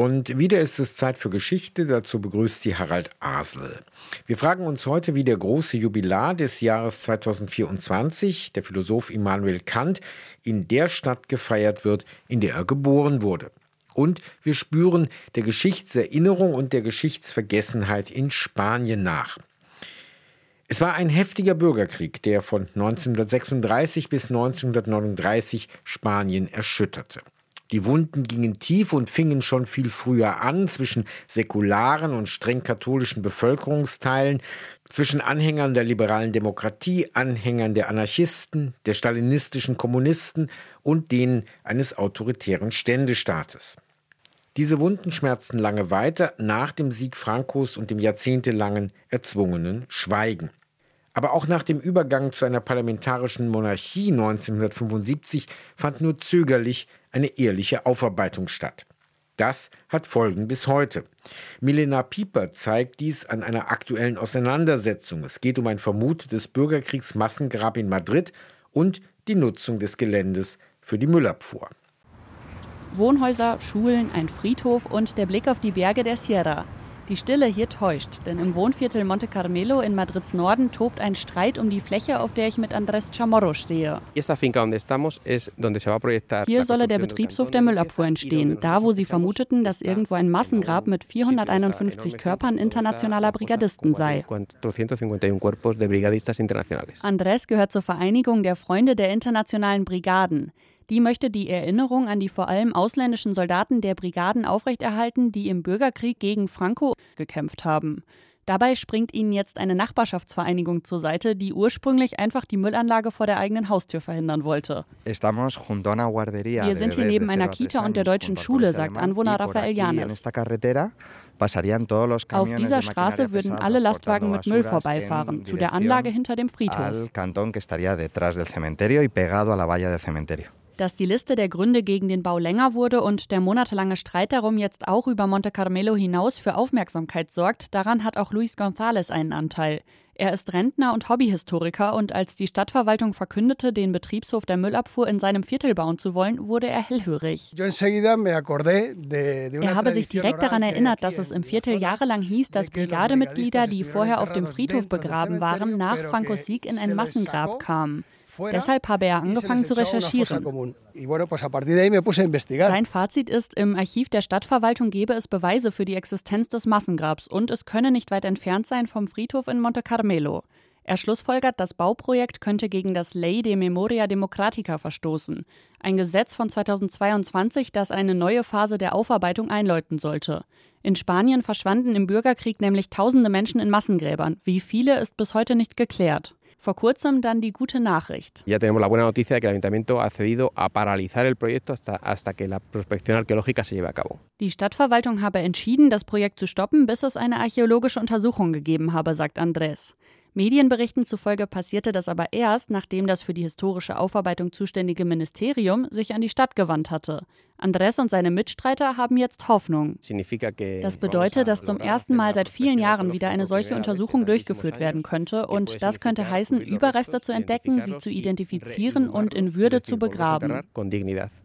Und wieder ist es Zeit für Geschichte. Dazu begrüßt sie Harald Asel. Wir fragen uns heute, wie der große Jubilar des Jahres 2024, der Philosoph Immanuel Kant, in der Stadt gefeiert wird, in der er geboren wurde. Und wir spüren der Geschichtserinnerung und der Geschichtsvergessenheit in Spanien nach. Es war ein heftiger Bürgerkrieg, der von 1936 bis 1939 Spanien erschütterte. Die Wunden gingen tief und fingen schon viel früher an zwischen säkularen und streng katholischen Bevölkerungsteilen, zwischen Anhängern der liberalen Demokratie, Anhängern der Anarchisten, der stalinistischen Kommunisten und denen eines autoritären Ständestaates. Diese Wunden schmerzten lange weiter nach dem Sieg Frankos und dem jahrzehntelangen erzwungenen Schweigen. Aber auch nach dem Übergang zu einer parlamentarischen Monarchie 1975 fand nur zögerlich eine ehrliche Aufarbeitung statt. Das hat Folgen bis heute. Milena Pieper zeigt dies an einer aktuellen Auseinandersetzung. Es geht um ein vermutetes Bürgerkriegsmassengrab in Madrid und die Nutzung des Geländes für die Müllabfuhr. Wohnhäuser, Schulen, ein Friedhof und der Blick auf die Berge der Sierra. Die Stille hier täuscht, denn im Wohnviertel Monte Carmelo in Madrids Norden tobt ein Streit um die Fläche, auf der ich mit Andrés Chamorro stehe. Hier solle der Betriebshof der Müllabfuhr entstehen, da wo sie vermuteten, dass irgendwo ein Massengrab mit 451 Körpern internationaler Brigadisten sei. Andrés gehört zur Vereinigung der Freunde der internationalen Brigaden. Die möchte die Erinnerung an die vor allem ausländischen Soldaten der Brigaden aufrechterhalten, die im Bürgerkrieg gegen Franco gekämpft haben. Dabei springt ihnen jetzt eine Nachbarschaftsvereinigung zur Seite, die ursprünglich einfach die Müllanlage vor der eigenen Haustür verhindern wollte. Wir sind hier neben einer Kita und der deutschen Schule, sagt Anwohner Rafael Janes. Auf dieser Straße würden alle Lastwagen mit Müll vorbeifahren, zu der Anlage hinter dem Friedhof. Dass die Liste der Gründe gegen den Bau länger wurde und der monatelange Streit darum jetzt auch über Monte Carmelo hinaus für Aufmerksamkeit sorgt, daran hat auch Luis González einen Anteil. Er ist Rentner und Hobbyhistoriker und als die Stadtverwaltung verkündete, den Betriebshof der Müllabfuhr in seinem Viertel bauen zu wollen, wurde er hellhörig. Er habe sich direkt daran erinnert, dass es im Viertel jahrelang hieß, dass Brigademitglieder, die vorher auf dem Friedhof begraben waren, nach Frankos Sieg in ein Massengrab kamen. Deshalb habe er angefangen zu recherchieren. Sein Fazit ist, im Archiv der Stadtverwaltung gebe es Beweise für die Existenz des Massengrabs und es könne nicht weit entfernt sein vom Friedhof in Monte Carmelo. Er schlussfolgert, das Bauprojekt könnte gegen das Ley de Memoria Democratica verstoßen, ein Gesetz von 2022, das eine neue Phase der Aufarbeitung einläuten sollte. In Spanien verschwanden im Bürgerkrieg nämlich tausende Menschen in Massengräbern. Wie viele ist bis heute nicht geklärt. Vor kurzem dann die gute Nachricht. Ya tenemos la buena noticia de que el ayuntamiento ha accedido a paralizar el proyecto hasta, hasta que la prospección arqueológica se lleve a cabo. Die Stadtverwaltung habe entschieden, das Projekt zu stoppen, bis es eine archäologische Untersuchung gegeben habe, sagt Andrés. Medienberichten zufolge passierte das aber erst, nachdem das für die historische Aufarbeitung zuständige Ministerium sich an die Stadt gewandt hatte. Andres und seine Mitstreiter haben jetzt Hoffnung. Das bedeutet, dass zum ersten Mal seit vielen Jahren wieder eine solche Untersuchung durchgeführt werden könnte und das könnte heißen, Überreste zu entdecken, sie zu identifizieren und in Würde zu begraben.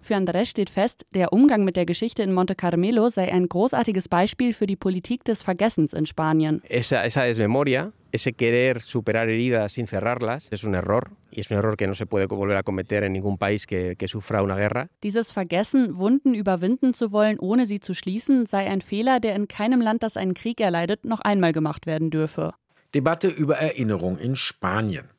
Für Andrés steht fest, der Umgang mit der Geschichte in Monte Carmelo sei ein großartiges Beispiel für die Politik des Vergessens in Spanien. Esa, esa desmemoria, ese querer superar heridas sin cerrarlas, es un error. Y es un error que no se puede volver a cometer en ningún país que, que sufra una guerra. Dieses Vergessen, Wunden überwinden zu wollen, ohne sie zu schließen, sei ein Fehler, der in keinem Land, das einen Krieg erleidet, noch einmal gemacht werden dürfe. Debatte über Erinnerung in Spanien.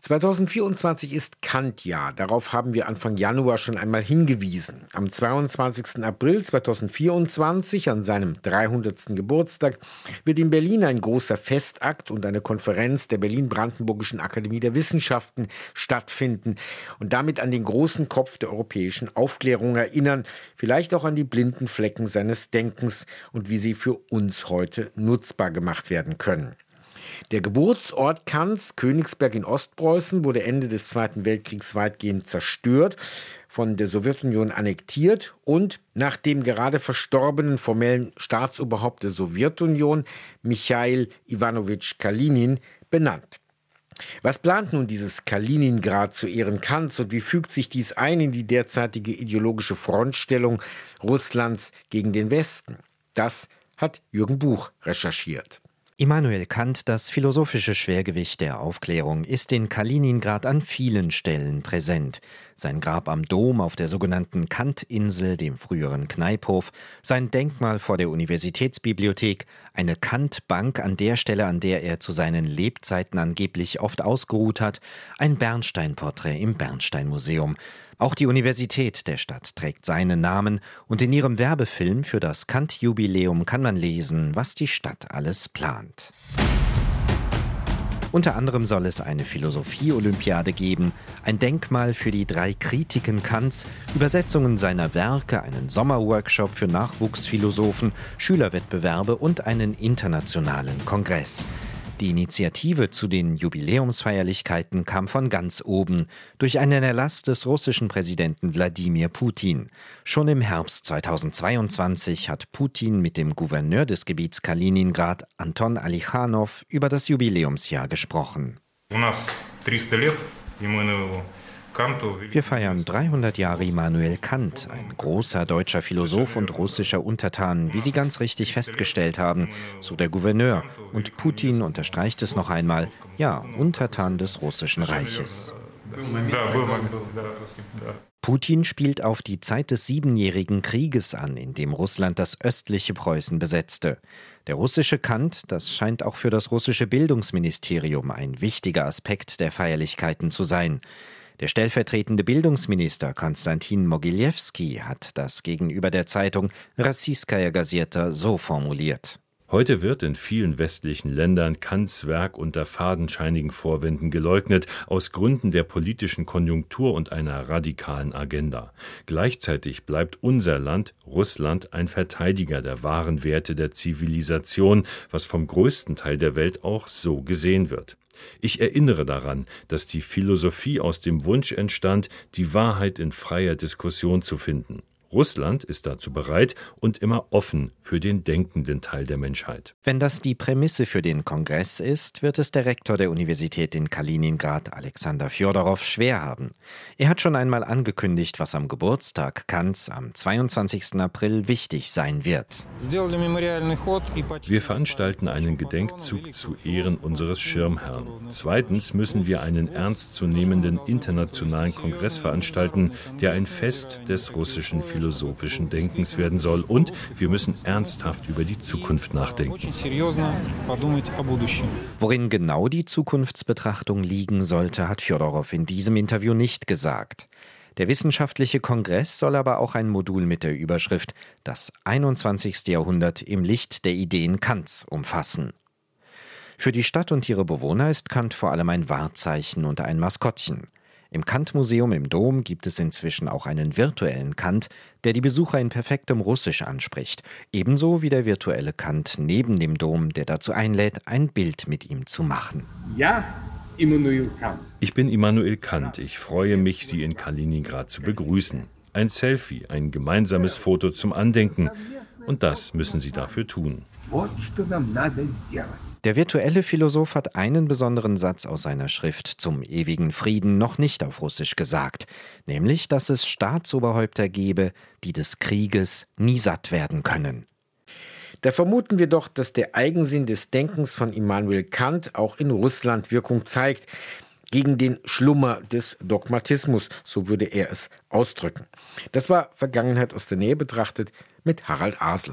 2024 ist Kantjahr. Darauf haben wir Anfang Januar schon einmal hingewiesen. Am 22. April 2024, an seinem 300. Geburtstag, wird in Berlin ein großer Festakt und eine Konferenz der Berlin-Brandenburgischen Akademie der Wissenschaften stattfinden und damit an den großen Kopf der europäischen Aufklärung erinnern, vielleicht auch an die blinden Flecken seines Denkens und wie sie für uns heute nutzbar gemacht werden können. Der Geburtsort Kants, Königsberg in Ostpreußen, wurde Ende des Zweiten Weltkriegs weitgehend zerstört, von der Sowjetunion annektiert und nach dem gerade verstorbenen formellen Staatsoberhaupt der Sowjetunion, Michail Iwanowitsch Kalinin, benannt. Was plant nun dieses Kaliningrad zu Ehren Kants und wie fügt sich dies ein in die derzeitige ideologische Frontstellung Russlands gegen den Westen? Das hat Jürgen Buch recherchiert. Immanuel Kant, das philosophische Schwergewicht der Aufklärung, ist in Kaliningrad an vielen Stellen präsent. Sein Grab am Dom auf der sogenannten Kant-Insel, dem früheren Kneiphof, sein Denkmal vor der Universitätsbibliothek, eine Kant-Bank an der Stelle, an der er zu seinen Lebzeiten angeblich oft ausgeruht hat, ein Bernstein-Porträt im Bernstein-Museum. Auch die Universität der Stadt trägt seinen Namen und in ihrem Werbefilm für das Kant-Jubiläum kann man lesen, was die Stadt alles plant. Unter anderem soll es eine Philosophie-Olympiade geben, ein Denkmal für die drei Kritiken Kants, Übersetzungen seiner Werke, einen Sommerworkshop für Nachwuchsphilosophen, Schülerwettbewerbe und einen internationalen Kongress. Die Initiative zu den Jubiläumsfeierlichkeiten kam von ganz oben durch einen Erlass des russischen Präsidenten Wladimir Putin. Schon im Herbst 2022 hat Putin mit dem Gouverneur des Gebiets Kaliningrad, Anton Alichanov, über das Jubiläumsjahr gesprochen. У нас 300 лет, и мы wir feiern 300 Jahre Immanuel Kant, ein großer deutscher Philosoph und russischer Untertan, wie Sie ganz richtig festgestellt haben, so der Gouverneur. Und Putin unterstreicht es noch einmal, ja, Untertan des russischen Reiches. Putin spielt auf die Zeit des Siebenjährigen Krieges an, in dem Russland das östliche Preußen besetzte. Der russische Kant, das scheint auch für das russische Bildungsministerium ein wichtiger Aspekt der Feierlichkeiten zu sein. Der stellvertretende Bildungsminister Konstantin Mogilewski hat das gegenüber der Zeitung Rassiskaya Gazeta so formuliert. Heute wird in vielen westlichen Ländern Kants Werk unter fadenscheinigen Vorwänden geleugnet, aus Gründen der politischen Konjunktur und einer radikalen Agenda. Gleichzeitig bleibt unser Land, Russland, ein Verteidiger der wahren Werte der Zivilisation, was vom größten Teil der Welt auch so gesehen wird. Ich erinnere daran, dass die Philosophie aus dem Wunsch entstand, die Wahrheit in freier Diskussion zu finden. Russland ist dazu bereit und immer offen für den denkenden Teil der Menschheit. Wenn das die Prämisse für den Kongress ist, wird es der Rektor der Universität in Kaliningrad, Alexander Fjodorow, schwer haben. Er hat schon einmal angekündigt, was am Geburtstag Kants am 22. April wichtig sein wird. Wir veranstalten einen Gedenkzug zu Ehren unseres Schirmherrn. Zweitens müssen wir einen ernstzunehmenden internationalen Kongress veranstalten, der ein Fest des russischen Philosophie philosophischen Denkens werden soll und wir müssen ernsthaft über die Zukunft nachdenken. Worin genau die Zukunftsbetrachtung liegen sollte, hat Fjodorow in diesem Interview nicht gesagt. Der wissenschaftliche Kongress soll aber auch ein Modul mit der Überschrift Das 21. Jahrhundert im Licht der Ideen Kants umfassen. Für die Stadt und ihre Bewohner ist Kant vor allem ein Wahrzeichen und ein Maskottchen. Im Kant-Museum im Dom gibt es inzwischen auch einen virtuellen Kant, der die Besucher in perfektem Russisch anspricht, ebenso wie der virtuelle Kant neben dem Dom, der dazu einlädt, ein Bild mit ihm zu machen. Ja, ich bin Immanuel Kant. Ich freue mich, Sie in Kaliningrad zu begrüßen. Ein Selfie, ein gemeinsames Foto zum Andenken. Und das müssen Sie dafür tun. Der virtuelle Philosoph hat einen besonderen Satz aus seiner Schrift zum ewigen Frieden noch nicht auf Russisch gesagt, nämlich, dass es Staatsoberhäupter gebe, die des Krieges nie satt werden können. Da vermuten wir doch, dass der Eigensinn des Denkens von Immanuel Kant auch in Russland Wirkung zeigt, gegen den Schlummer des Dogmatismus, so würde er es ausdrücken. Das war Vergangenheit aus der Nähe betrachtet mit Harald Asel.